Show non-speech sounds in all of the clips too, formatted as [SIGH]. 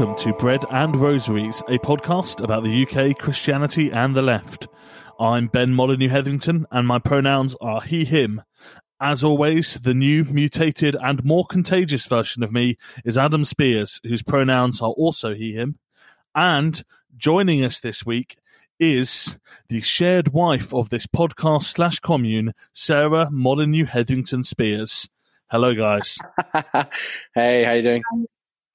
Hello and welcome to Bread and Rosaries, a podcast about the UK, Christianity, and the left. I'm Ben Molyneux Hetherington, and my pronouns are he, him. As always, the new, mutated, and more contagious version of me is Adam Spears, whose pronouns are also he, him. And joining us this week is the shared wife of this podcast slash commune, Sarah Molyneux Hetherington Spears. Hello, guys. [LAUGHS] hey, how you doing?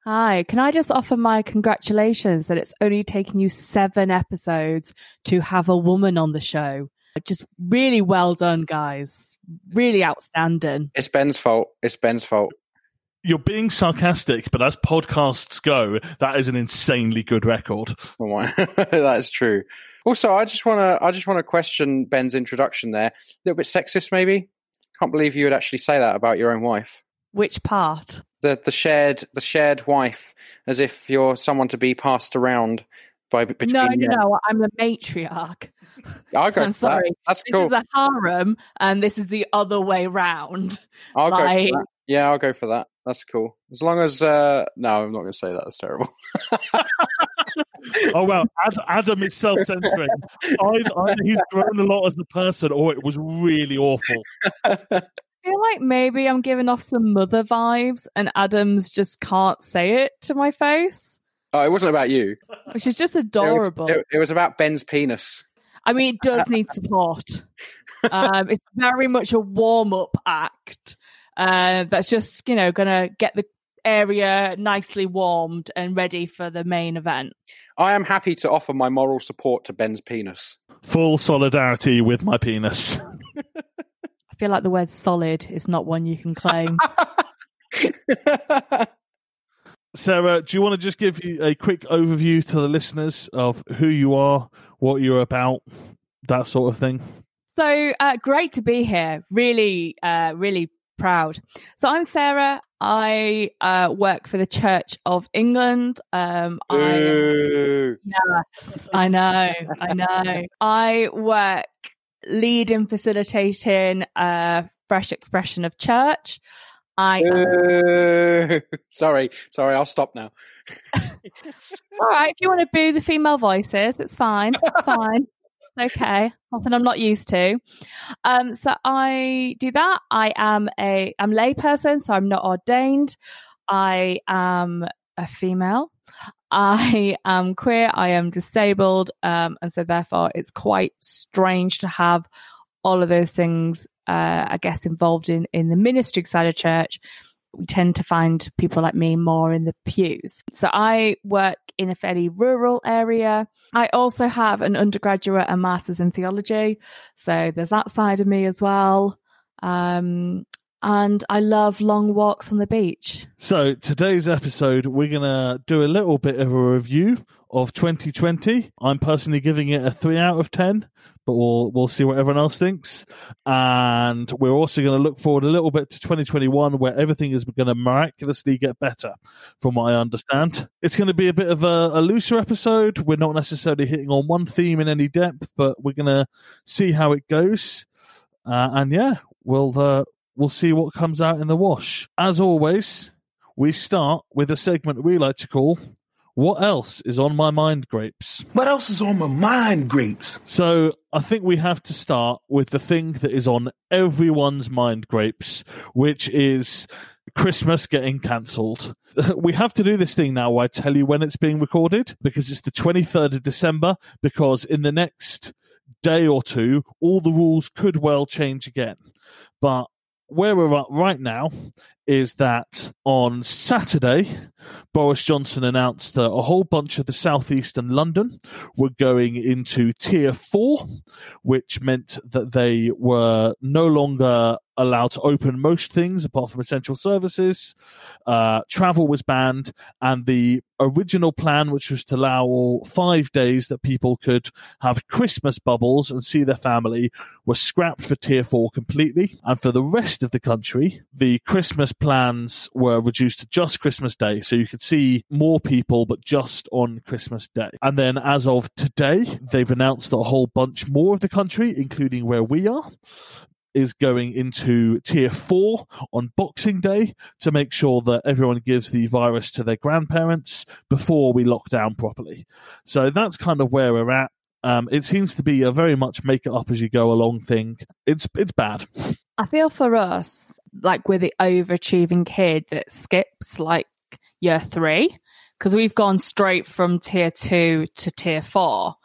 Hi, can I just offer my congratulations that it's only taken you seven episodes to have a woman on the show? Just really well done, guys. Really outstanding. It's Ben's fault. It's Ben's fault. You're being sarcastic, but as podcasts go, that is an insanely good record. Oh [LAUGHS] that's true. Also, I just want to I just want to question Ben's introduction there. A little bit sexist, maybe. Can't believe you would actually say that about your own wife. Which part? The the shared the shared wife, as if you're someone to be passed around by between. No, no, no. I'm the matriarch. I'll go [LAUGHS] I'm for that. sorry. That's This cool. is a harem, and this is the other way round. I'll go for that. Yeah, I'll go for that. That's cool. As long as uh no, I'm not going to say that. That's terrible. Oh well, Ad- Adam is self-censoring. Either, either he's grown a lot as a person, or it was really awful. [LAUGHS] I feel like maybe I'm giving off some mother vibes, and Adams just can't say it to my face, oh, it wasn't about you. which is just It was- adorable. It, it was about Ben's penis. I mean, it does need support. um, it's very much a warm up act uh, that's just, you know, going to get the area nicely warmed and ready for the main event. I am happy to offer my moral support to Ben's penis. Full solidarity with my penis. [LAUGHS] I feel like the word solid is not one you can claim. [LAUGHS] Sarah, do you want to just give you a quick overview to the listeners of who you are, what you're about, that sort of thing? so uh, great to be here. Really, uh, really proud. So I'm Sarah. I uh, work for the Church of England. Um, I am Yes, I know, I know. I work lead in facilitating a fresh expression of church. I Ooh. [LAUGHS] sorry, sorry, I'll stop now. it's all right if you want to boo the female voices, it's fine. It's [LAUGHS] fine. It's okay. Nothing I'm not used to. Um, so I do that. I am a I'm layperson, so I'm not ordained. I am a female. I am queer. I am disabled, um, and so therefore it's quite strange to have all of those things. Uh, I guess involved in in the ministry side of church. We tend to find people like me more in the pews. So I work in a fairly rural area. I also have an undergraduate and master's in theology. So there's that side of me as well. Um, and I love long walks on the beach. So, today's episode, we're going to do a little bit of a review of 2020. I'm personally giving it a 3 out of 10, but we'll we'll see what everyone else thinks. And we're also going to look forward a little bit to 2021 where everything is going to miraculously get better from what I understand. It's going to be a bit of a, a looser episode. We're not necessarily hitting on one theme in any depth, but we're going to see how it goes. Uh, and yeah, we'll uh, we'll see what comes out in the wash. As always, we start with a segment we like to call "What else is on my mind, grapes." What else is on my mind, grapes? So I think we have to start with the thing that is on everyone's mind, grapes, which is Christmas getting cancelled. [LAUGHS] We have to do this thing now where I tell you when it's being recorded because it's the 23rd of December, because in the next day or two, all the rules could well change again. But where we're at right now is that on Saturday, Boris Johnson announced that a whole bunch of the southeastern London were going into tier four, which meant that they were no longer allowed to open most things apart from essential services. Uh, travel was banned, and the original plan, which was to allow five days that people could have Christmas bubbles and see their family, was scrapped for tier four completely. And for the rest of the country, the Christmas plans were reduced to just Christmas Day. So you could see more people, but just on Christmas Day. And then as of today, they've announced that a whole bunch more of the country, including where we are, is going into tier four on Boxing Day to make sure that everyone gives the virus to their grandparents before we lock down properly. So that's kind of where we're at. Um, it seems to be a very much make it up as you go along thing. It's it's bad. I feel for us, like we're the overachieving kid that skips like year three, because we've gone straight from tier two to tier four.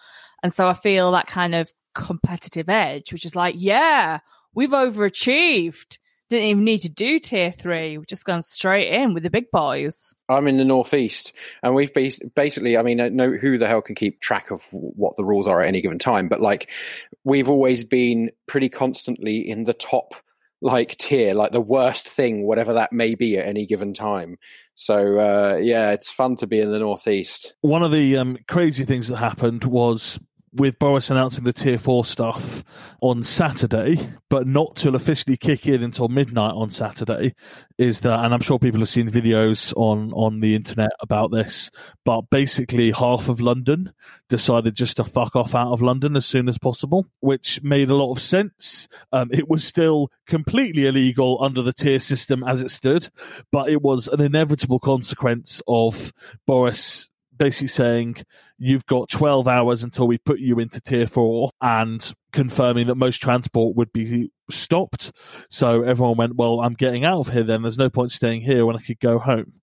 And so I feel that kind of competitive edge, which is like, yeah, we've overachieved. Didn't even need to do tier three. We've just gone straight in with the big boys. I'm in the northeast, and we've bas- basically. I mean, I know who the hell can keep track of what the rules are at any given time, but like, we've always been pretty constantly in the top like tier, like the worst thing, whatever that may be at any given time. So uh, yeah, it's fun to be in the northeast. One of the um, crazy things that happened was with Boris announcing the tier four stuff on Saturday, but not to officially kick in until midnight on Saturday, is that, and I'm sure people have seen videos on, on the internet about this, but basically half of London decided just to fuck off out of London as soon as possible, which made a lot of sense. Um, it was still completely illegal under the tier system as it stood, but it was an inevitable consequence of Boris basically saying you've got 12 hours until we put you into tier four and confirming that most transport would be stopped. So everyone went, well, I'm getting out of here then. There's no point staying here when I could go home.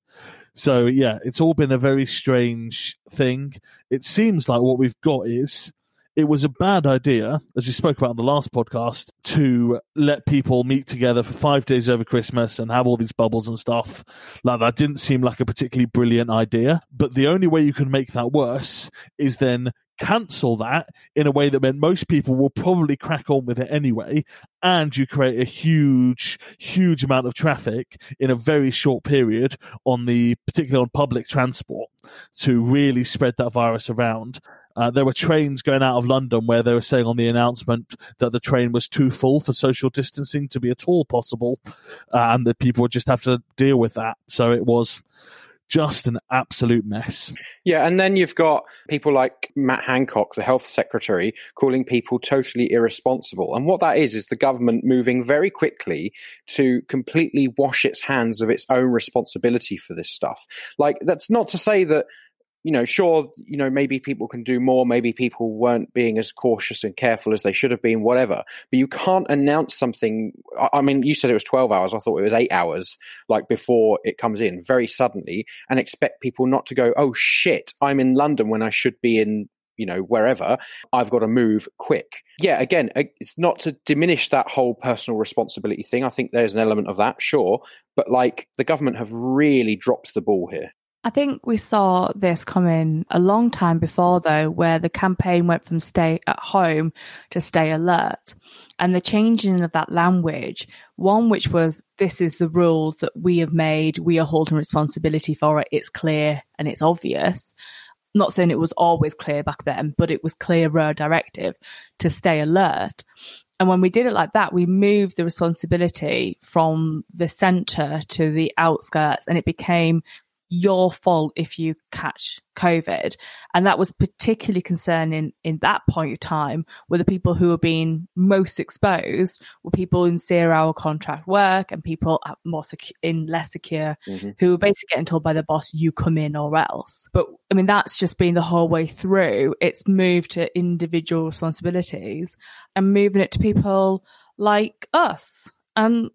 So yeah, it's all been a very strange thing. It seems like what we've got is it was a bad idea, as we spoke about in the last podcast, to let people meet together for five days over Christmas and have all these bubbles and stuff. Like that didn't seem like a particularly brilliant idea. But the only way you can make that worse is then cancel that in a way that meant most people will probably crack on with it anyway and you create a huge huge amount of traffic in a very short period on the particularly on public transport to really spread that virus around uh, there were trains going out of London where they were saying on the announcement that the train was too full for social distancing to be at all possible, uh, and that people would just have to deal with that. So it was just an absolute mess. Yeah, and then you've got people like Matt Hancock, the health secretary, calling people totally irresponsible. And what that is, is the government moving very quickly to completely wash its hands of its own responsibility for this stuff. Like, that's not to say that you know, sure, you know, maybe people can do more. Maybe people weren't being as cautious and careful as they should have been, whatever. But you can't announce something. I mean, you said it was 12 hours. I thought it was eight hours, like before it comes in very suddenly and expect people not to go, oh shit, I'm in London when I should be in, you know, wherever. I've got to move quick. Yeah, again, it's not to diminish that whole personal responsibility thing. I think there's an element of that, sure. But like the government have really dropped the ball here. I think we saw this coming a long time before, though, where the campaign went from stay at home to stay alert. And the changing of that language, one which was, this is the rules that we have made, we are holding responsibility for it, it's clear and it's obvious. I'm not saying it was always clear back then, but it was clearer directive to stay alert. And when we did it like that, we moved the responsibility from the center to the outskirts and it became your fault if you catch COVID. And that was particularly concerning in that point of time where the people who were being most exposed were people in zero hour contract work and people more secu- in less secure mm-hmm. who were basically getting told by the boss, you come in or else. But I mean, that's just been the whole way through. It's moved to individual responsibilities and moving it to people like us. And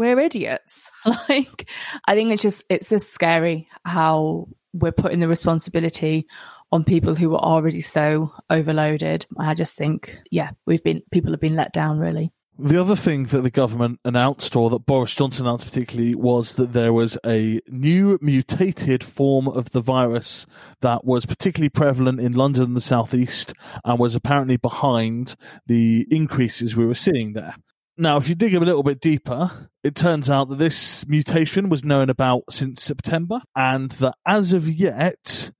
we're idiots. [LAUGHS] like, I think it's just, it's just scary how we're putting the responsibility on people who are already so overloaded. I just think, yeah, we've been, people have been let down really. The other thing that the government announced, or that Boris Johnson announced particularly, was that there was a new mutated form of the virus that was particularly prevalent in London and the southeast and was apparently behind the increases we were seeing there. Now, if you dig a little bit deeper, it turns out that this mutation was known about since September, and that as of yet,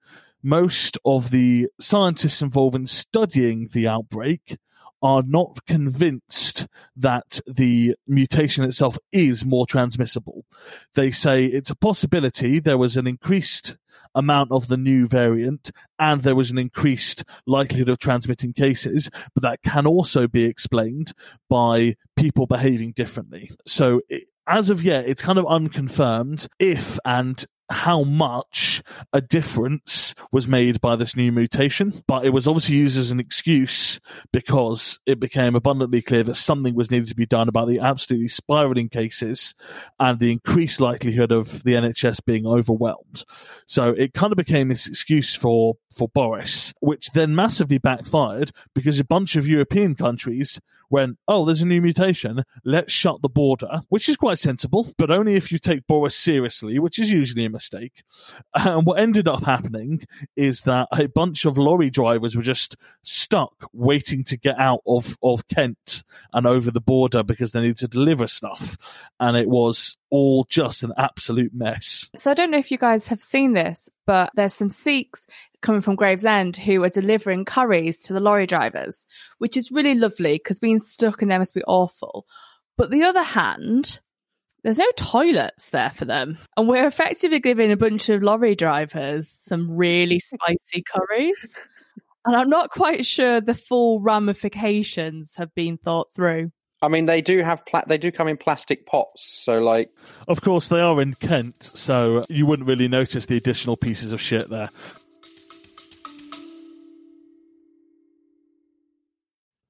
most of the scientists involved in studying the outbreak are not convinced that the mutation itself is more transmissible. They say it's a possibility there was an increased amount of the new variant and there was an increased likelihood of transmitting cases, but that can also be explained by people behaving differently. So it, as of yet, it's kind of unconfirmed if and how much a difference was made by this new mutation, but it was obviously used as an excuse because it became abundantly clear that something was needed to be done about the absolutely spiraling cases and the increased likelihood of the NHS being overwhelmed. So it kind of became this excuse for for Boris, which then massively backfired because a bunch of European countries went, oh, there's a new mutation. Let's shut the border, which is quite sensible, but only if you take Boris seriously, which is usually a mistake. And what ended up happening is that a bunch of lorry drivers were just stuck waiting to get out of, of Kent and over the border because they needed to deliver stuff. And it was all just an absolute mess. So I don't know if you guys have seen this, but there's some Sikhs coming from Gravesend who are delivering curries to the lorry drivers, which is really lovely because being stuck in there must be awful. But the other hand, there's no toilets there for them. And we're effectively giving a bunch of lorry drivers some really [LAUGHS] spicy curries. And I'm not quite sure the full ramifications have been thought through. I mean, they do have pla- they do come in plastic pots, so like. Of course, they are in Kent, so you wouldn't really notice the additional pieces of shit there.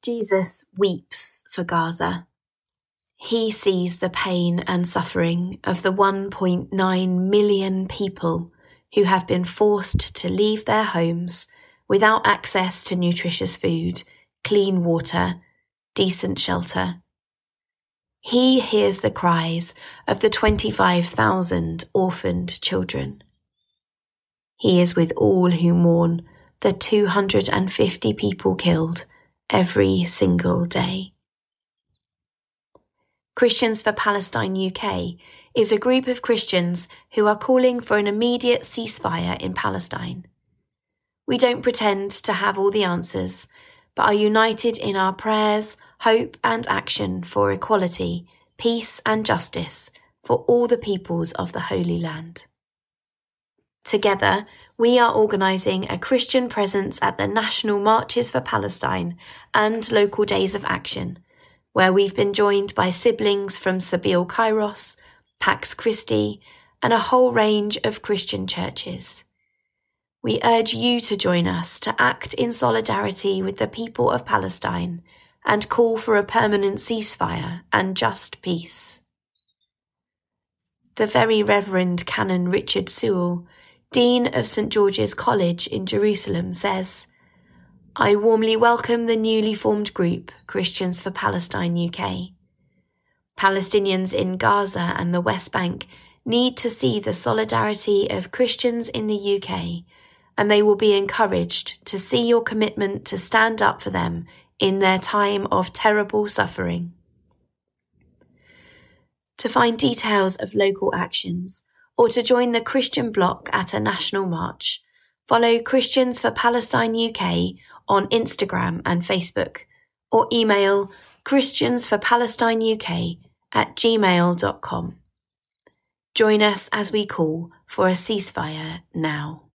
Jesus weeps for Gaza. He sees the pain and suffering of the 1.9 million people who have been forced to leave their homes without access to nutritious food, clean water, decent shelter. He hears the cries of the 25,000 orphaned children. He is with all who mourn the 250 people killed every single day. Christians for Palestine UK is a group of Christians who are calling for an immediate ceasefire in Palestine. We don't pretend to have all the answers, but are united in our prayers, hope, and action for equality, peace, and justice for all the peoples of the Holy Land. Together, we are organising a Christian presence at the National Marches for Palestine and local days of action, where we've been joined by siblings from Sabeel Kairos, Pax Christi, and a whole range of Christian churches. We urge you to join us to act in solidarity with the people of Palestine and call for a permanent ceasefire and just peace. The Very Reverend Canon Richard Sewell Dean of St George's College in Jerusalem, says, I warmly welcome the newly formed group, Christians for Palestine UK. Palestinians in Gaza and the West Bank need to see the solidarity of Christians in the UK, and they will be encouraged to see your commitment to stand up for them in their time of terrible suffering. To find details of local actions, or to join the Christian bloc at a national march, follow Christians for Palestine UK on Instagram and Facebook, or email Christians for Palestine UK at gmail.com. Join us as we call for a ceasefire now.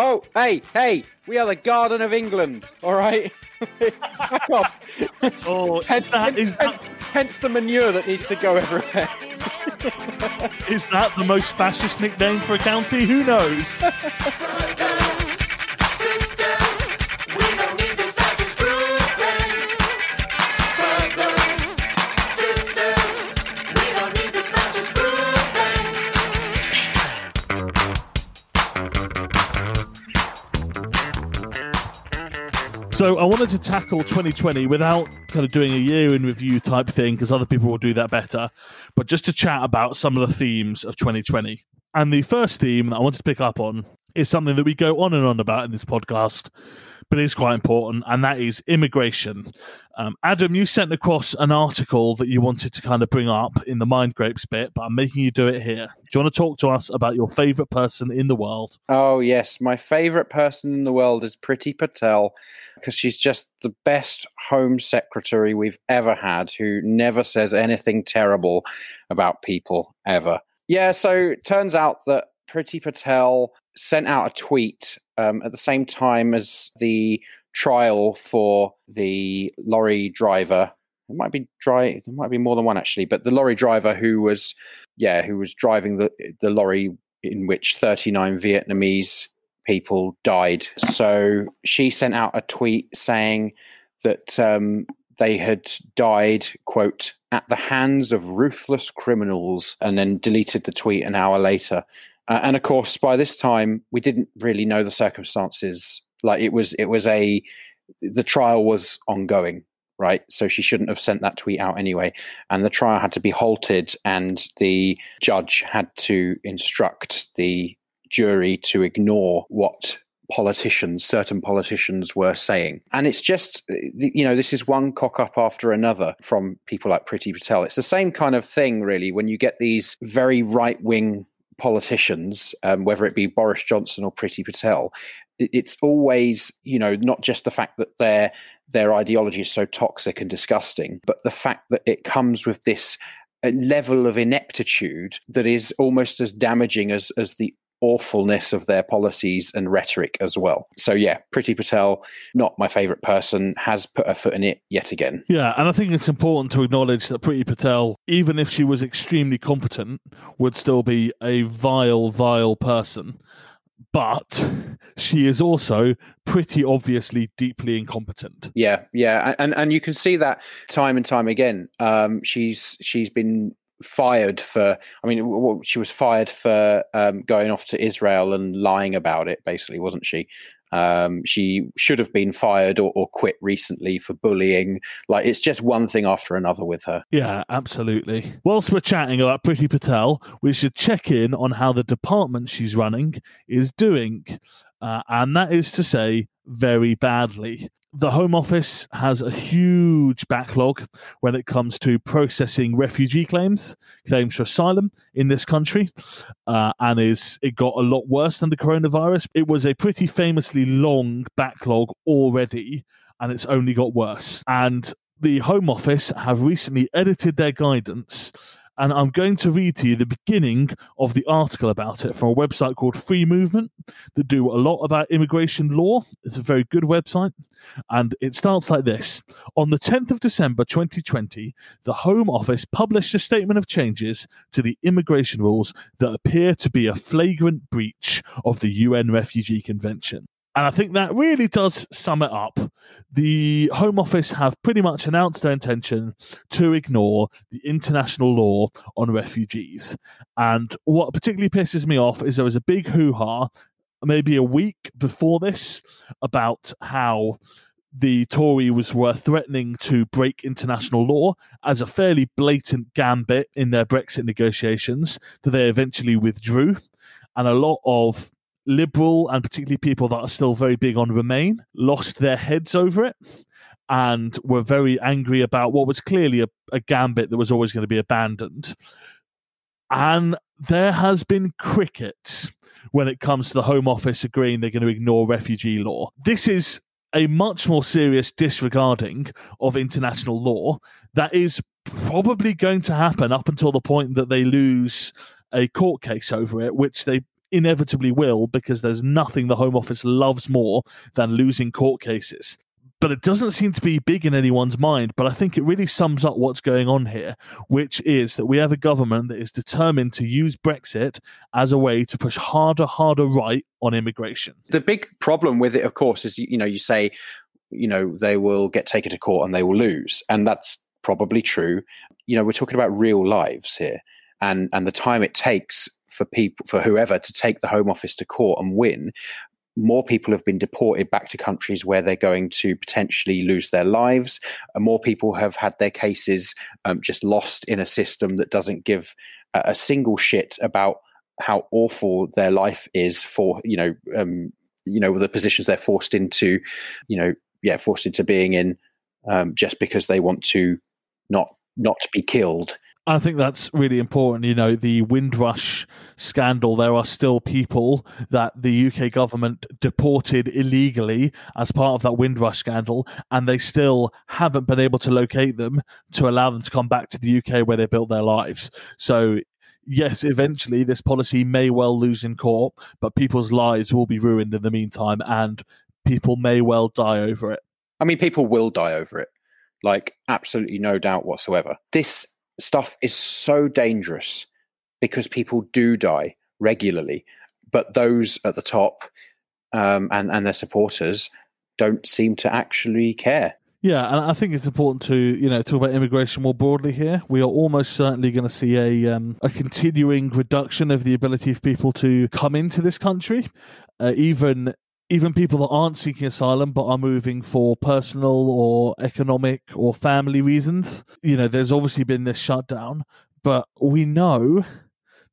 Oh, hey, hey, we are the Garden of England, all right? Back off. Oh, hence, that, is hence, that, hence the manure that needs to go everywhere. is that the most fascist nickname for a county? Who knows? [LAUGHS] So I wanted to tackle 2020 without kind of doing a year in review type thing because other people will do that better, but just to chat about some of the themes of 2020. And the first theme that I wanted to pick up on is something that we go on and on about in this podcast, but it's quite important, and that is immigration. Um, Adam, you sent across an article that you wanted to kind of bring up in the Mind Grapes bit, but I'm making you do it here. Do you want to talk to us about your favourite person in the world? Oh, yes. My favourite person in the world is Priti Patel because she's just the best Home Secretary we've ever had who never says anything terrible about people ever. Yeah, so turns out that Priti Patel sent out a tweet um, at the same time as the trial for the lorry driver. It might be dry. It might be more than one actually, but the lorry driver who was, yeah, who was driving the the lorry in which 39 Vietnamese people died. So she sent out a tweet saying that um, they had died, quote, at the hands of ruthless criminals, and then deleted the tweet an hour later. Uh, and of course, by this time, we didn't really know the circumstances. Like it was, it was a, the trial was ongoing, right? So she shouldn't have sent that tweet out anyway. And the trial had to be halted, and the judge had to instruct the jury to ignore what politicians, certain politicians were saying. And it's just, you know, this is one cock up after another from people like Priti Patel. It's the same kind of thing, really, when you get these very right wing politicians, um, whether it be Boris Johnson or Priti Patel. It's always, you know, not just the fact that their their ideology is so toxic and disgusting, but the fact that it comes with this uh, level of ineptitude that is almost as damaging as as the awfulness of their policies and rhetoric as well. So yeah, Priti Patel, not my favorite person, has put her foot in it yet again. Yeah, and I think it's important to acknowledge that Priti Patel, even if she was extremely competent, would still be a vile, vile person. But she is also pretty obviously deeply incompetent. Yeah, yeah, and and you can see that time and time again. Um, she's she's been fired for i mean she was fired for um, going off to israel and lying about it basically wasn't she? Um, she should have been fired or, or, quit recently for bullying. Like it's just one thing after another with her. Yeah absolutely. Whilst we're chatting about Priti patel we should check in on how the department she's running is doing uh, and that is to say very badly the Home Office has a huge backlog when it comes to processing refugee claims, claims for asylum in this country, uh, and is it got a lot worse than the coronavirus. It was a pretty famously long backlog already, and it's only got worse. And the Home Office have recently edited their guidance and I'm going to read to you the beginning of the article about it from a website called Free Movement that do a lot about immigration law. It's a very good website. And it starts like this On the 10th of December 2020, the Home Office published a statement of changes to the immigration rules that appear to be a flagrant breach of the UN Refugee Convention. And I think that really does sum it up. The Home Office have pretty much announced their intention to ignore the international law on refugees. And what particularly pisses me off is there was a big hoo ha maybe a week before this about how the Tories were threatening to break international law as a fairly blatant gambit in their Brexit negotiations that they eventually withdrew. And a lot of liberal and particularly people that are still very big on Remain lost their heads over it and were very angry about what was clearly a, a gambit that was always going to be abandoned. And there has been cricket when it comes to the Home Office agreeing they're going to ignore refugee law. This is a much more serious disregarding of international law that is probably going to happen up until the point that they lose a court case over it, which they inevitably will because there's nothing the Home Office loves more than losing court cases. But it doesn't seem to be big in anyone's mind. But I think it really sums up what's going on here, which is that we have a government that is determined to use Brexit as a way to push harder, harder right on immigration. The big problem with it, of course, is you know, you say, you know, they will get taken to court and they will lose. And that's probably true. You know, we're talking about real lives here and and the time it takes for people for whoever to take the home office to court and win more people have been deported back to countries where they're going to potentially lose their lives. And more people have had their cases um, just lost in a system that doesn't give a, a, single shit about how awful their life is for you know um, you know the positions they're forced into, you know yeah forced into being in um, just because they want to not not be killed. I think that's really important. You know, the Windrush scandal, there are still people that the UK government deported illegally as part of that Windrush scandal, and they still haven't been able to locate them to allow them to come back to the UK where they built their lives. So, yes, eventually this policy may well lose in court, but people's lives will be ruined in the meantime, and people may well die over it. I mean, people will die over it. Like, absolutely no doubt whatsoever. This stuff is so dangerous because people do die regularly, but those at the top um, and, and their supporters don't seem to actually care. Yeah, and I think it's important to you know talk about immigration more broadly here. We are almost certainly going to see a um, a continuing reduction of the ability of people to come into this country, uh, even even people that aren't seeking asylum but are moving for personal or economic or family reasons. You know, there's obviously been this shutdown, but we know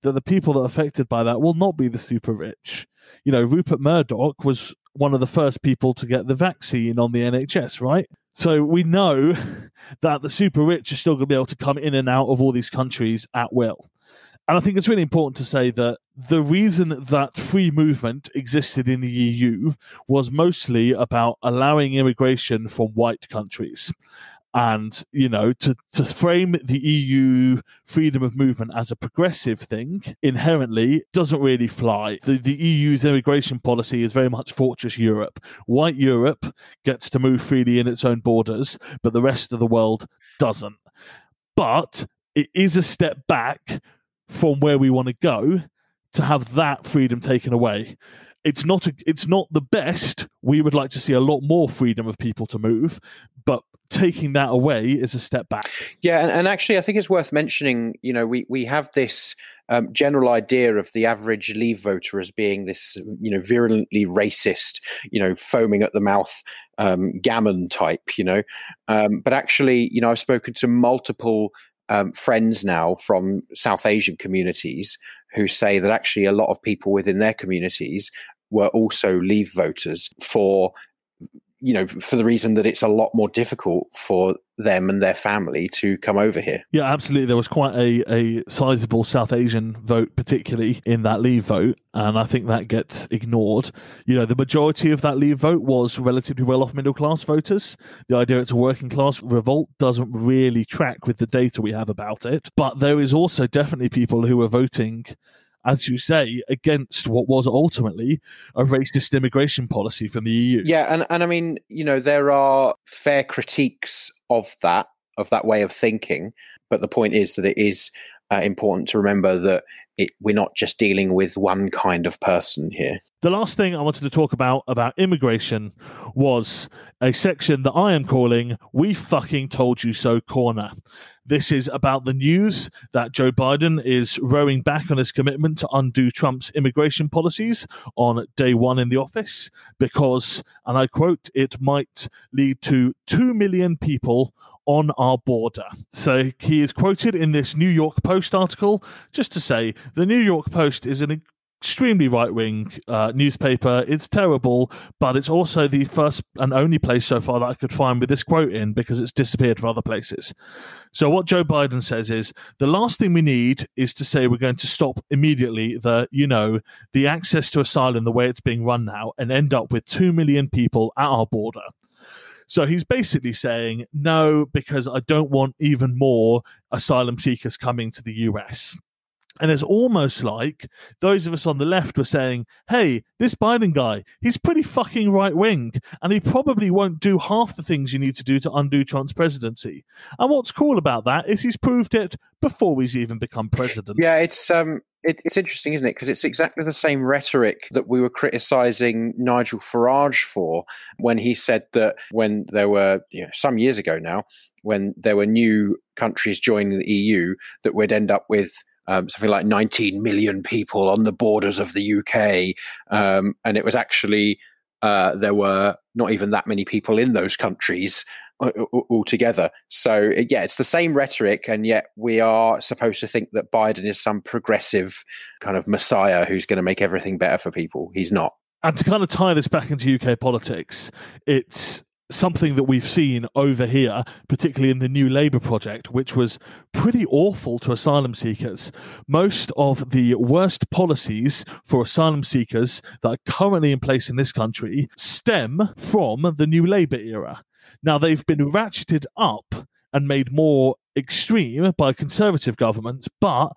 that the people that are affected by that will not be the super rich. You know, Rupert Murdoch was one of the first people to get the vaccine on the NHS, right? So we know [LAUGHS] that the super rich are still going to be able to come in and out of all these countries at will. And I think it's really important to say that the reason that free movement existed in the EU was mostly about allowing immigration from white countries. And, you know, to, to frame the EU freedom of movement as a progressive thing inherently doesn't really fly. The, the EU's immigration policy is very much Fortress Europe. White Europe gets to move freely in its own borders, but the rest of the world doesn't. But it is a step back from where we want to go to have that freedom taken away. It's not a, it's not the best. We would like to see a lot more freedom of people to move, but taking that away is a step back. Yeah, and, and actually, I think it's worth mentioning. You know, we we have this um, general idea of the average Leave voter as being this, you know, virulently racist, you know, foaming at the mouth, um, gammon type. You know, um, but actually, you know, I've spoken to multiple um, friends now from South Asian communities who say that actually a lot of people within their communities were also Leave voters for you know, for the reason that it's a lot more difficult for them and their family to come over here. Yeah, absolutely. There was quite a, a sizable South Asian vote, particularly in that Leave vote, and I think that gets ignored. You know, the majority of that Leave vote was relatively well off middle class voters. The idea it's a working class revolt doesn't really track with the data we have about it. But there is also definitely people who are voting as you say, against what was ultimately a racist immigration policy from the EU. Yeah, and, and I mean, you know, there are fair critiques of that, of that way of thinking. But the point is that it is uh, important to remember that it, we're not just dealing with one kind of person here. The last thing I wanted to talk about about immigration was a section that I am calling "We fucking told you so" corner. This is about the news that Joe Biden is rowing back on his commitment to undo Trump's immigration policies on day one in the office because, and I quote, it might lead to 2 million people on our border. So he is quoted in this New York Post article just to say the New York Post is an extremely right wing uh, newspaper. It's terrible, but it's also the first and only place so far that I could find with this quote in because it's disappeared from other places. So, what Joe Biden says is the last thing we need is to say we're going to stop immediately the, you know, the access to asylum the way it's being run now and end up with 2 million people at our border. So he's basically saying, no, because I don't want even more asylum seekers coming to the US. And it's almost like those of us on the left were saying, hey, this Biden guy, he's pretty fucking right wing, and he probably won't do half the things you need to do to undo Trump's presidency. And what's cool about that is he's proved it before he's even become president. Yeah, it's um it, it's interesting, isn't it? Because it's exactly the same rhetoric that we were criticizing Nigel Farage for when he said that when there were, you know, some years ago now, when there were new countries joining the EU, that we'd end up with um, something like 19 million people on the borders of the UK. Um, and it was actually, uh, there were not even that many people in those countries altogether. So, yeah, it's the same rhetoric. And yet we are supposed to think that Biden is some progressive kind of messiah who's going to make everything better for people. He's not. And to kind of tie this back into UK politics, it's something that we've seen over here, particularly in the New Labour project, which was pretty awful to asylum seekers. Most of the worst policies for asylum seekers that are currently in place in this country stem from the New Labour era. Now, they've been ratcheted up and made more extreme by conservative governments, but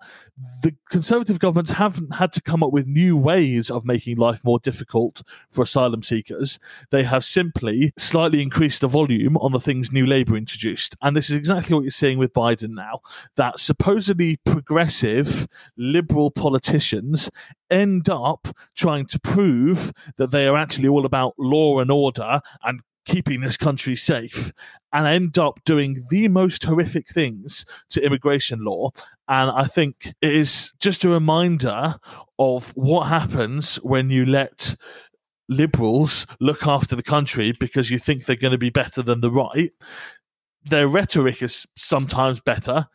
the conservative governments haven't had to come up with new ways of making life more difficult for asylum seekers. They have simply slightly increased the volume on the things New Labour introduced. And this is exactly what you're seeing with Biden now that supposedly progressive liberal politicians end up trying to prove that they are actually all about law and order and keeping this country safe and end up doing the most horrific things to immigration law. And I think it is just a reminder of what happens when you let liberals look after the country because you think they're going to be better than the right. Their rhetoric is sometimes better.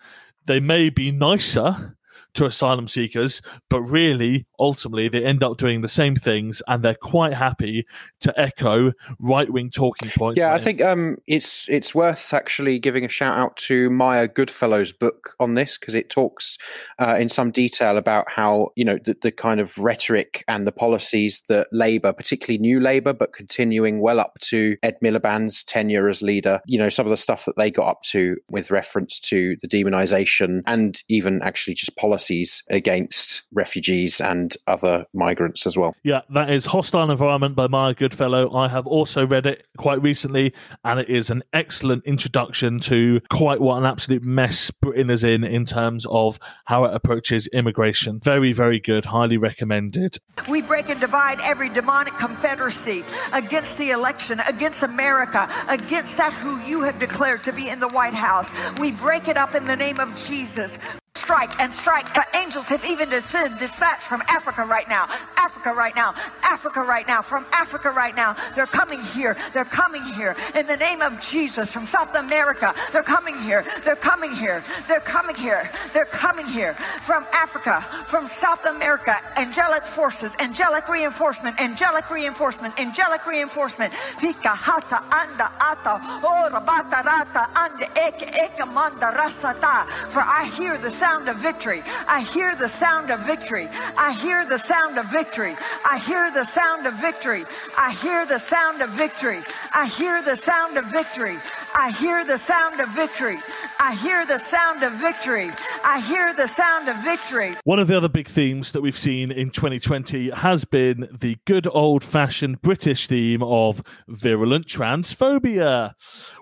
They may be nicer, to asylum seekers, but really, ultimately, they end up doing the same things and they're quite happy to echo right wing talking points. Yeah, I think um, it's it's worth actually giving a shout out to Maya Goodfellow's book on this because it talks uh, in some detail about how, you know, the, the kind of rhetoric and the policies that Labour, particularly New Labour, but continuing well up to Ed Miliband's tenure as leader, you know, some of the stuff that they got up to with reference to the demonisation and even actually just policy policies against refugees and other migrants as well. Yeah, that is Hostile Environment by Maya Goodfellow. I have also read it quite recently, and it is an excellent introduction to quite what an absolute mess Britain is in in terms of how it approaches immigration. Very, very good. Highly recommended. We break and divide every demonic confederacy against the election, against America, against that who you have declared to be in the White House. We break it up in the name of Jesus strike and strike. But angels have even dispatched from Africa right now. Africa right now. Africa right now. From Africa right now. They're coming here. They're coming here. In the name of Jesus from South America. They're coming here. They're coming here. They're coming here. They're coming here. From Africa. From South America. Angelic forces. Angelic reinforcement. Angelic reinforcement. Angelic reinforcement. Pika hata anda ata. Ora bata rata anda eke eke manda rasata. For I hear the sound sound of victory. I hear the sound of victory. I hear the sound of victory. I hear the sound of victory. I hear the sound of victory. I hear the sound of victory. I hear the sound of victory. I hear the sound of victory. I hear the sound of victory. One of the other big themes that we've seen in 2020 has been the good old fashioned British theme of virulent transphobia.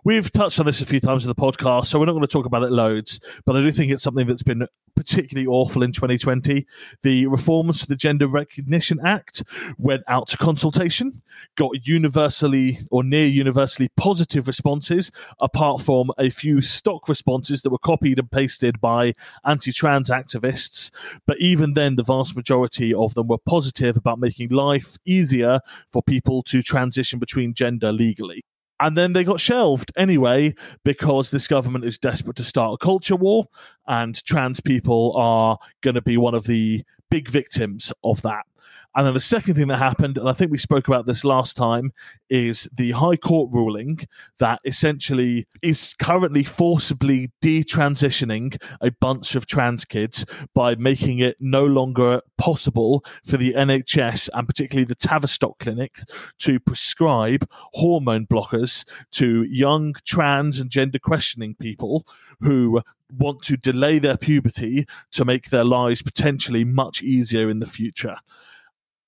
We've touched on this a few times in the podcast, so we're not going to talk about it loads, but I do think it's something that's been particularly awful in 2020. The reforms to the Gender Recognition Act went out to consultation, got universally or near universally positive responses, apart from a few stock responses that were copied and pasted by anti trans activists. But even then, the vast majority of them were positive about making life easier for people to transition between gender legally and then they got shelved anyway because this government is desperate to start a culture war and trans people are going to be one of the big victims of that and then the second thing that happened, and I think we spoke about this last time, is the High Court ruling that essentially is currently forcibly detransitioning a bunch of trans kids by making it no longer possible for the NHS and particularly the Tavistock Clinic to prescribe hormone blockers to young trans and gender questioning people who want to delay their puberty to make their lives potentially much easier in the future.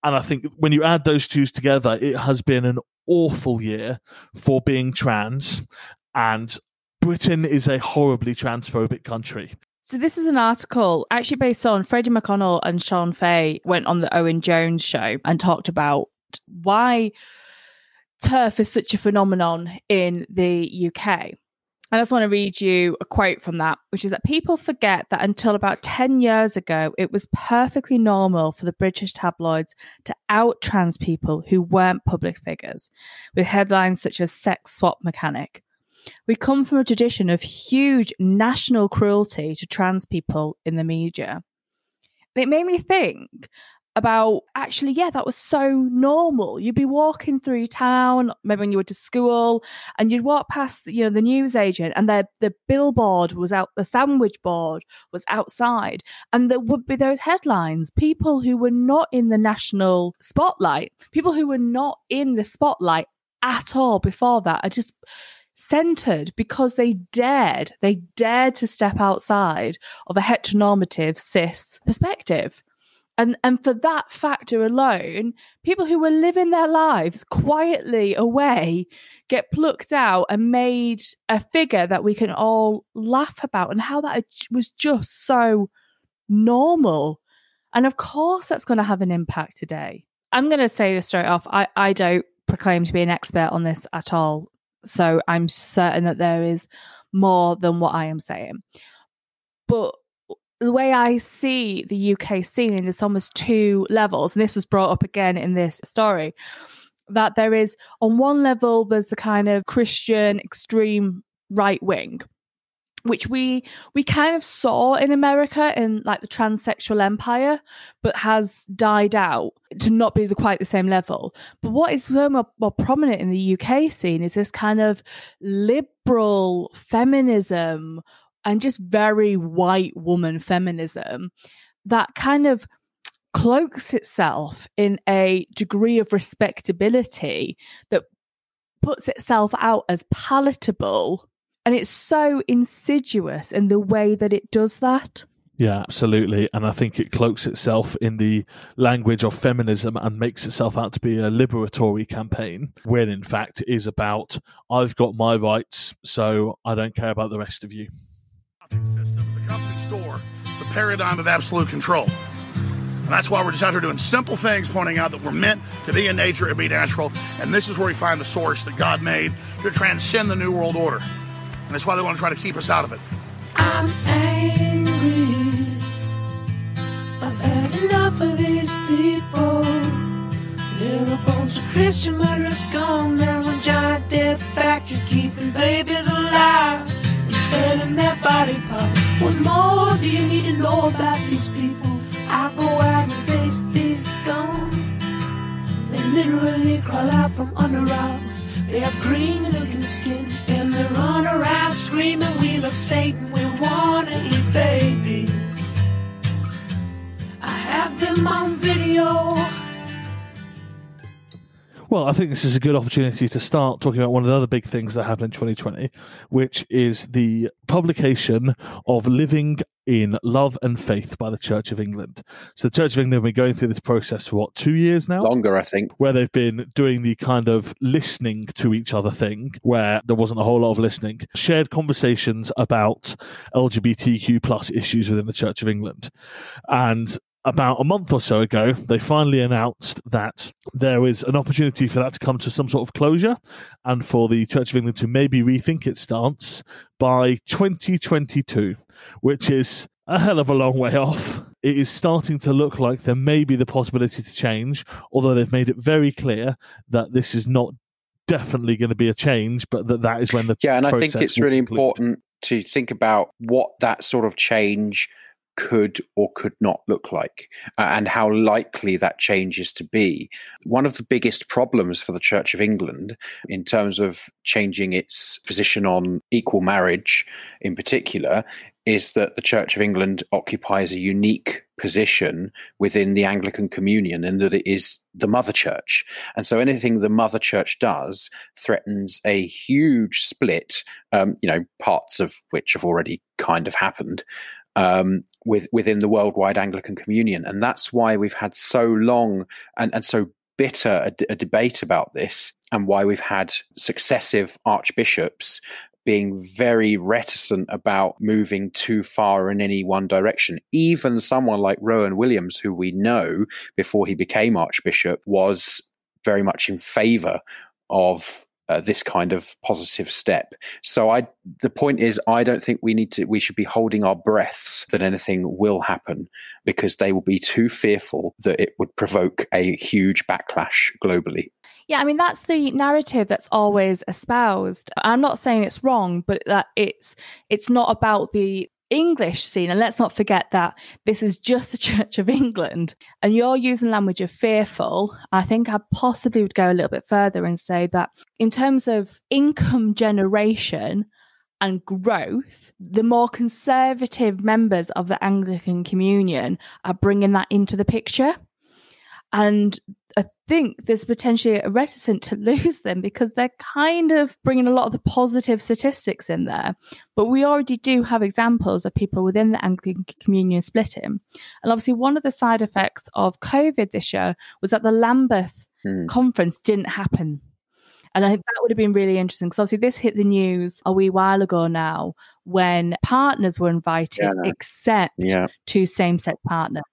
And I think when you add those two together, it has been an awful year for being trans. And Britain is a horribly transphobic country. So this is an article actually based on Freddy McConnell and Shon Faye went on the Owen Jones show and talked about why TERF is such a phenomenon in the UK. I just want to read you a quote from that, which is that people forget that until about 10 years ago, it was perfectly normal for the British tabloids to out trans people who weren't public figures, with headlines such as sex swap mechanic. We come from a tradition of huge national cruelty to trans people in the media. And it made me think about actually, yeah, that was so normal. You'd be walking through town, maybe when you were to school, and you'd walk past, you know, the news agent, and the the billboard was out, the sandwich board was outside, and there would be those headlines. People who were not in the national spotlight, people who were not in the spotlight at all before that, are just centered because they dared, they dared to step outside of a heteronormative cis perspective. And, and for that factor alone, people who were living their lives quietly away get plucked out and made a figure that we can all laugh about, and how that was just so normal. And of course, that's going to have an impact today. I'm going to say this straight off. I, I don't proclaim to be an expert on this at all. So I'm certain that there is more than what I am saying. But the way I see the UK scene, there's almost two levels, and this was brought up again in this story. That there is, on one level, there's the kind of Christian extreme right wing, which we we kind of saw in America in like the transsexual empire, but has died out to not be the, quite the same level. But what is more, more prominent in the UK scene is this kind of liberal feminism and just very white woman feminism that kind of cloaks itself in a degree of respectability that puts itself out as palatable and it's so insidious in the way that it does that. Yeah, absolutely. And I think it cloaks itself in the language of feminism and makes itself out to be a liberatory campaign, when in fact it is about, I've got my rights, so I don't care about the rest of you. System, the company store, the paradigm of absolute control. And that's why we're just out here doing simple things, pointing out that we're meant to be in nature and be natural. And this is where we find the source that God made to transcend the New World Order. And that's why they want to try to keep us out of it. I'm angry. I've had enough of these people. They're a bunch of Christian murderers, scum. They're giant death factories keeping babies alive selling their body parts. What more do you need to know about these people? I go out and face these scum. They literally crawl out from under rocks. They have green looking skin and they run around screaming, We love Satan, we wanna eat babies. I have them on video. Well, I think this is a good opportunity to start talking about one of the other big things that happened in 2020, which is the publication of Living in Love and Faith by the Church of England. So, the Church of England have been going through this process for what, two years now? Longer, I think. Where they've been doing the kind of listening to each other thing, where there wasn't a whole lot of listening, shared conversations about LGBTQ plus issues within the Church of England. And about a month or so ago, they finally announced that there is an opportunity for that to come to some sort of closure and for the Church of England to maybe rethink its stance by 2022, which is a hell of a long way off. It is starting to look like there may be the possibility to change, although they've made it very clear that this is not definitely going to be a change, but that that is when the yeah, and I think it's really complete. important to think about what that sort of change could or could not look like uh, and how likely that change is to be. One of the biggest problems for the Church of England in terms of changing its position on equal marriage in particular is that the Church of England occupies a unique position within the Anglican Communion in that it is the mother church. And so anything the mother church does threatens a huge split, um, you know, parts of which have already kind of happened um, with within the worldwide Anglican Communion, and that's why we've had so long and, and so bitter a, d- a debate about this, and why we've had successive archbishops being very reticent about moving too far in any one direction. Even someone like Rowan Williams, who we know before he became archbishop, was very much in favour of uh, this kind of positive step. So I, the point is, I don't think we need to. We should be holding our breaths that anything will happen because they will be too fearful that it would provoke a huge backlash globally. Yeah, I mean that's the narrative that's always espoused. I'm not saying it's wrong, but that it's it's not about the English scene. And let's not forget that this is just the [LAUGHS] Church of England. And you're using language of fearful. I think I possibly would go a little bit further and say that in terms of income generation and growth, the more conservative members of the Anglican Communion are bringing that into the picture. And think there's potentially a reticent to [LAUGHS] lose them because they're kind of bringing a lot of the positive statistics in there. But we already do have examples of people within the Anglican communion splitting. And obviously, one of the side effects of COVID this year was that the Lambeth Hmm. conference didn't happen. And I think that would have been really interesting because obviously this hit the news a wee while ago now when partners were invited Yeah. except Yeah. to same sex partners.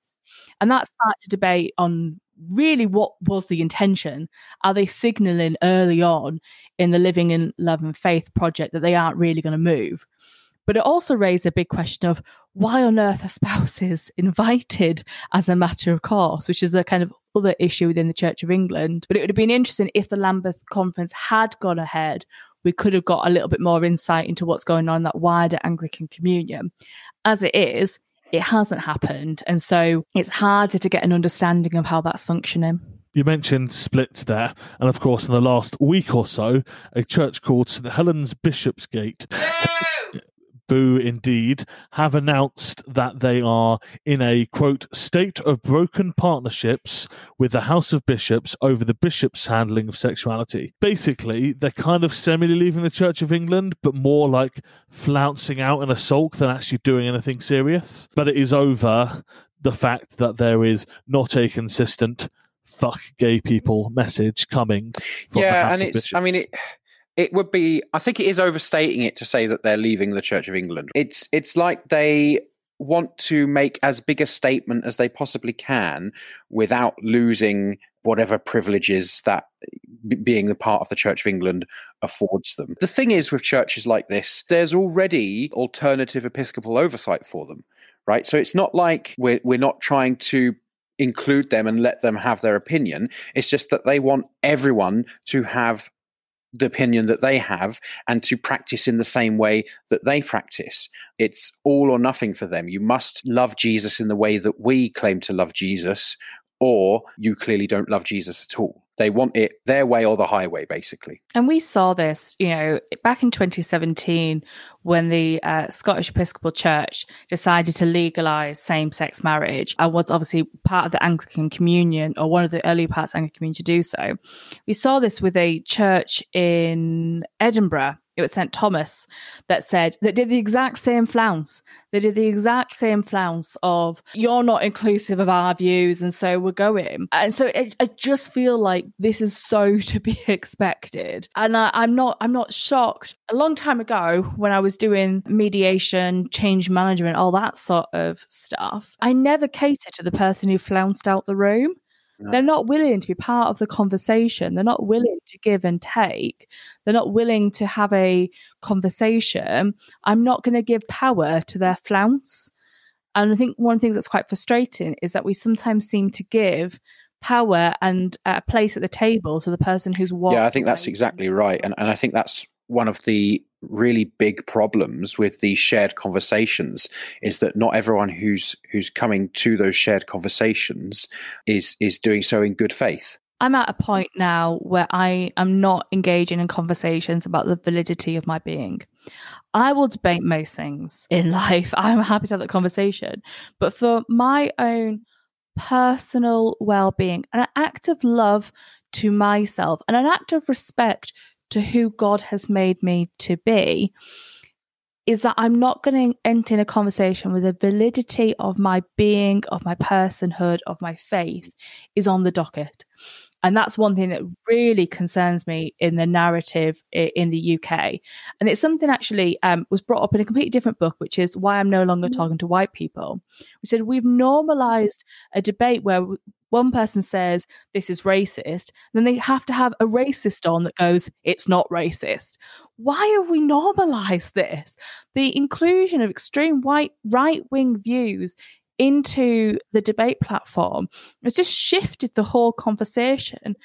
And that sparked a debate on really what was the intention. Are they signaling early on in the Living in Love and Faith project that they aren't really going to move? But it also raised a big question of why on earth are [LAUGHS] spouses invited as a matter of course, which is a kind of other issue within the Church of England. But it would have been interesting if the Lambeth conference had gone ahead. We could have got a little bit more insight into what's going on in that wider Anglican communion. As it is, it hasn't happened. And so it's harder to get an understanding of how that's functioning. You mentioned splits there, and of course, in the last week or so, a church called St Helens Bishopsgate, boo indeed, have announced that they are in a quote state of broken partnerships with the House of Bishops over the bishops' handling of sexuality. Basically, they're kind of semi leaving the Church of England, but more like flouncing out in a sulk than actually doing anything serious. But it is over the fact that there is not a consistent fuck gay people message coming from the yeah, and it's. I mean, it. It would be. I think it is overstating it to say that they're leaving the Church of England. It's. It's like they want to make as big a statement as they possibly can without losing whatever privileges that being the part of the Church of England affords them. The thing is with churches like this, there's already alternative episcopal oversight for them, right? So it's not like we're we're not trying to include them and let them have their opinion. It's just that they want everyone to have the opinion that they have and to practice in the same way that they practice. It's all or nothing for them. You must love Jesus in the way that we claim to love Jesus, or you clearly don't love Jesus at all. They want it their way or the highway, basically. And we saw this, you know, back in 2017 when the uh, Scottish Episcopal Church decided to legalize same sex marriage and was obviously part of the Anglican Communion or one of the early parts of the Anglican Communion to do so. We saw this with a church in Edinburgh. It was St. Thomas that said that did the exact same flounce. They did the exact same flounce of you're not inclusive of our views, and so we're going. And so it, I just feel like this is so [LAUGHS] to be expected. And I, I'm not I'm not shocked. A long time ago, when I was doing mediation, change management, all that sort of stuff, I never catered to the person who flounced out the room. They're not willing to be part of the conversation. They're not willing to give and take. They're not willing to have a conversation. I'm not going to give power to their flounce. And I think one of the things that's quite frustrating is that we sometimes seem to give power and a place at the table to the person who's walked. Yeah, I think that's exactly right. And, and I think that's one of the really big problems with these shared conversations is that not everyone who's who's coming to those shared conversations is is doing so in good faith. I'm at a point now where I am not engaging in conversations about the validity of my being. I will debate most things in [LAUGHS] life. I'm happy to have that conversation. But for my own personal well being, and an act of love to myself and an act of respect to who God has made me to be, is that I'm not going to enter in a conversation where the validity of my being, of my personhood, of my faith is on the docket. And that's one thing that really concerns me in the narrative in the UK. And it's something actually um, was brought up in a completely different book, which is Why I'm No Longer Talking to White People. We said we've normalized a debate where one person says this is racist, then they have to have a racist on that goes, it's not racist. Why have we normalized this? The inclusion of extreme white right wing views into the debate platform has just shifted the whole conversation.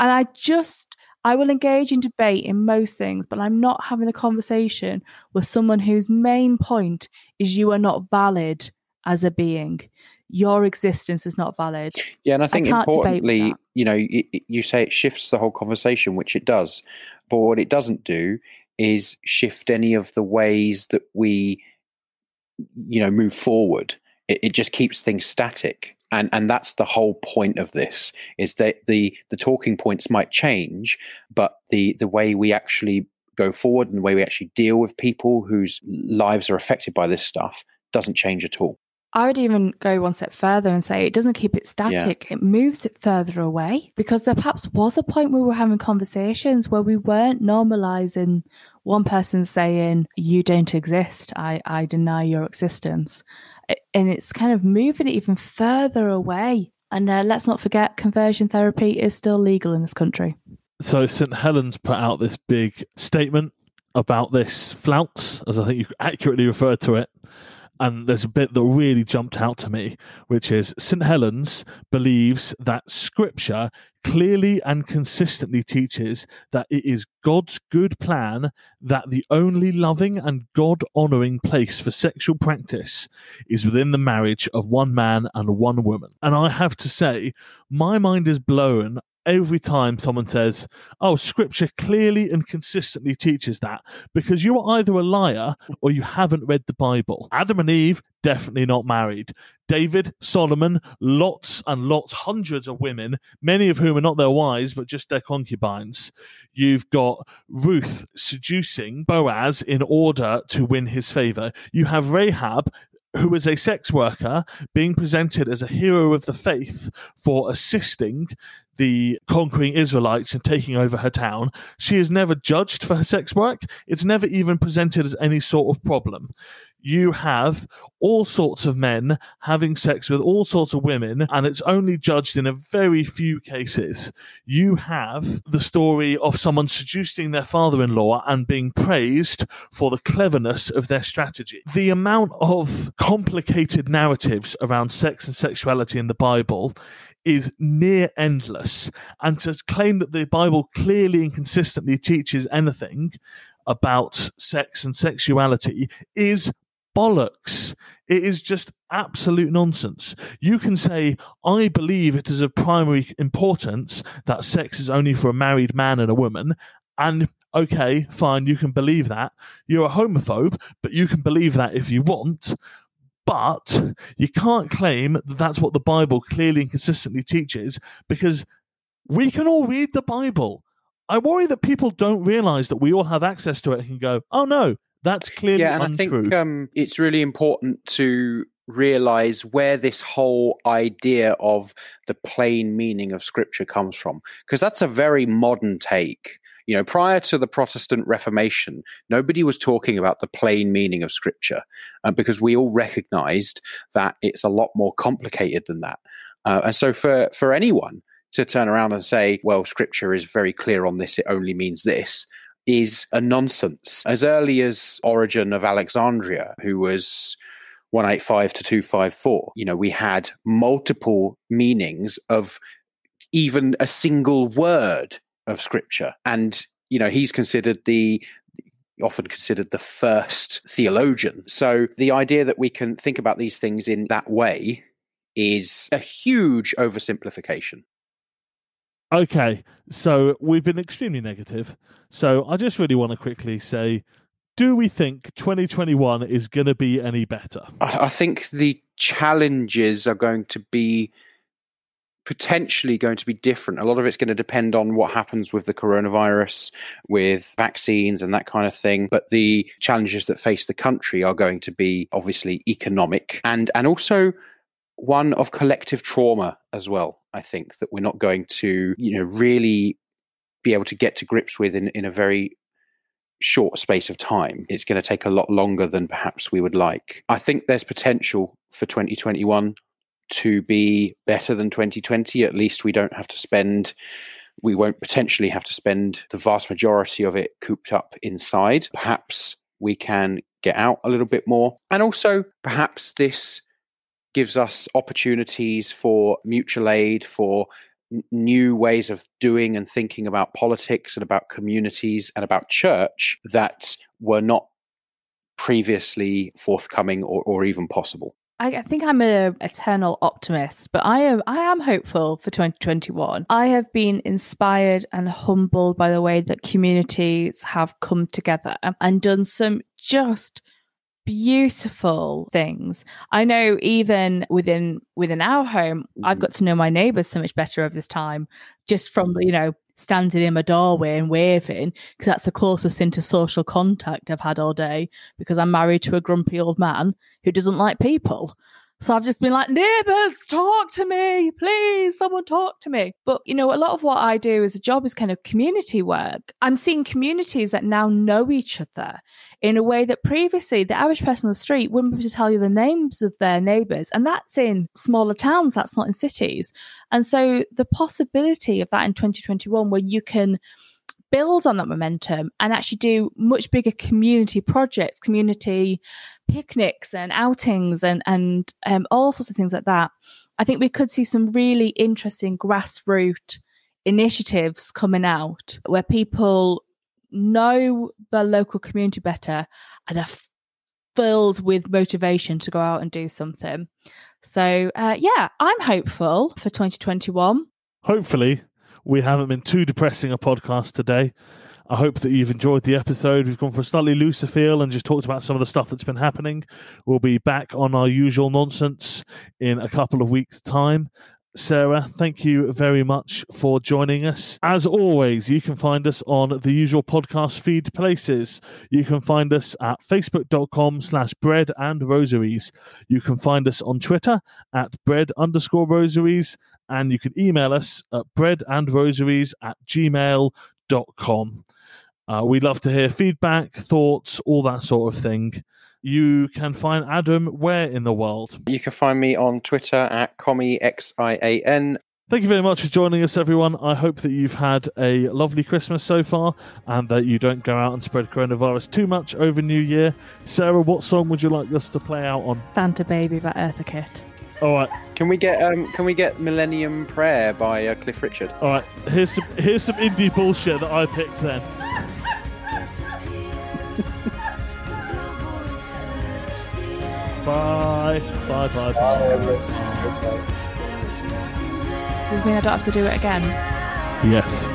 And I just, I will engage in debate in most things, but I'm not having a conversation with someone whose main point is you are not valid as a being. Your existence is not valid. Yeah, and I think with importantly, you know, y- y- you say it shifts the whole conversation, which it does. But what it doesn't do is shift any of the ways that we, you know, move forward. It, it just keeps things static. and and that's the whole point of this is that the the talking points might change but the the way we actually go forward and the way we actually deal with people whose lives are affected by this stuff doesn't change at all I would even go one step further and say it doesn't keep it static, it moves it further away because there perhaps was a point where we were having conversations where we weren't normalizing one person saying, You don't exist, I, I deny your existence. And it's kind of moving it even further away. And uh, let's not forget, conversion therapy is still legal in this country. So St Helens put out this big statement about this flounce, as I think you accurately referred to it. And there's a bit that really jumped out to me, which is St Helens believes that Scripture clearly and consistently teaches that it is God's good plan that the only loving and God honoring place for sexual practice is within the marriage of one man and one woman. And I have to say, my mind is blown every time someone says, Oh, scripture clearly and consistently teaches that, because you are either a liar or you haven't read the Bible. Adam and Eve, definitely not married. David, Solomon, lots and lots, hundreds of women, many of whom are not their wives, but just their concubines. You've got Ruth seducing Boaz in order to win his favor. You have Rahab who is a sex worker being presented as a hero of the faith for assisting the conquering Israelites and taking over her town. She is never judged for her sex work. It's never even presented as any sort of problem. You have all sorts of men having sex with all sorts of women, and it's only judged in a very few cases. You have the story of someone seducing their father in law and being praised for the cleverness of their strategy. The amount of complicated narratives around sex and sexuality in the Bible is near endless. And to claim that the Bible clearly and consistently teaches anything about sex and sexuality is bollocks. It is just absolute nonsense. You can say, I believe it is of primary importance that sex is only for a married man and a woman. And okay, fine, you can believe that. You're a homophobe, but you can believe that if you want. But you can't claim that that's what the Bible clearly and consistently teaches because we can all read the Bible. I worry that people don't realize that we all have access to it and can go, oh no, that's clearly yeah, and untrue. I think um, it's really important to realize where this whole idea of the plain meaning of scripture comes from because that's a very modern take you know prior to the protestant reformation nobody was talking about the plain meaning of scripture uh, because we all recognized that it's a lot more complicated than that uh, and so for for anyone to turn around and say well scripture is very clear on this it only means this is a nonsense. As early as Origen of Alexandria, who was 185 to 254, you know, we had multiple meanings of even a single word of scripture. And, you know, he's considered the often considered the first theologian. So the idea that we can think about these things in that way is a huge oversimplification. Okay, so we've been extremely negative. So I just really want to quickly say do we think 2021 is going to be any better? I think the challenges are going to be potentially going to be different. A lot of it's going to depend on what happens with the coronavirus, with vaccines and that kind of thing. But the challenges that face the country are going to be obviously economic and and also one of collective trauma as well. I think that we're not going to, you know, really be able to get to grips with in, in a very short space of time. It's going to take a lot longer than perhaps we would like. I think there's potential for 2021 to be better than 2020. At least we don't have to spend, we won't potentially have to spend the vast majority of it cooped up inside. Perhaps we can get out a little bit more. And also, perhaps this gives us opportunities for mutual aid, for n- new ways of doing and thinking about politics and about communities and about church that were not previously forthcoming or, or even possible. I, think I'm an eternal optimist, but I am I am hopeful for 2021. I have been inspired and humbled by the way that communities have come together and done some just beautiful things. I know even within within our home, I've mm-hmm. got to know my neighbours so much better over this time, just from you know standing in my doorway and waving because that's the closest thing to social contact I've had all day because I'm married to a grumpy old man who doesn't like people. So I've just been like, neighbors, talk to me, please, someone talk to me. But, you know, a lot of what I do as a job is kind of community work. I'm seeing communities that now know each other in a way that previously the average person on the street wouldn't be able to tell you the names of their neighbors. And that's in smaller towns, that's not in cities. And so the possibility of that in 2021, where you can build on that momentum and actually do much bigger community projects, community picnics and outings and and um, all sorts of things like that. I think we could see some really interesting grassroots initiatives coming out where people know the local community better and are filled with motivation to go out and do something. So, uh, yeah, I'm hopeful for 2021. Hopefully, we haven't been too depressing a podcast today. I hope that you've enjoyed the episode. We've gone for a slightly looser feel and just talked about some of the stuff that's been happening. We'll be back on our usual nonsense in a couple of weeks' time. Sarah, thank you very much for joining us. As always, you can find us on the usual podcast feed places. You can find us at facebook.com slash bread and rosaries. You can find us on Twitter at bread underscore rosaries. And you can email us at bread and rosaries at gmail.com. Uh, we love to hear feedback, thoughts, all that sort of thing. You can find Adam where in the world? You can find me on Twitter at commie x i a n. Thank you very much for joining us, everyone. I hope that you've had a lovely Christmas so far and that you don't go out and spread coronavirus too much over New Year. Sarah, what song would you like us to play out on? Santa Baby by Eartha Kitt. All right, Can we get um can we get Millennium Prayer by uh, Cliff Richard? all right. Here's some here's some indie bullshit that I picked. Then bye, bye, bye, bye. Does it mean I don't have to do it again? Yes.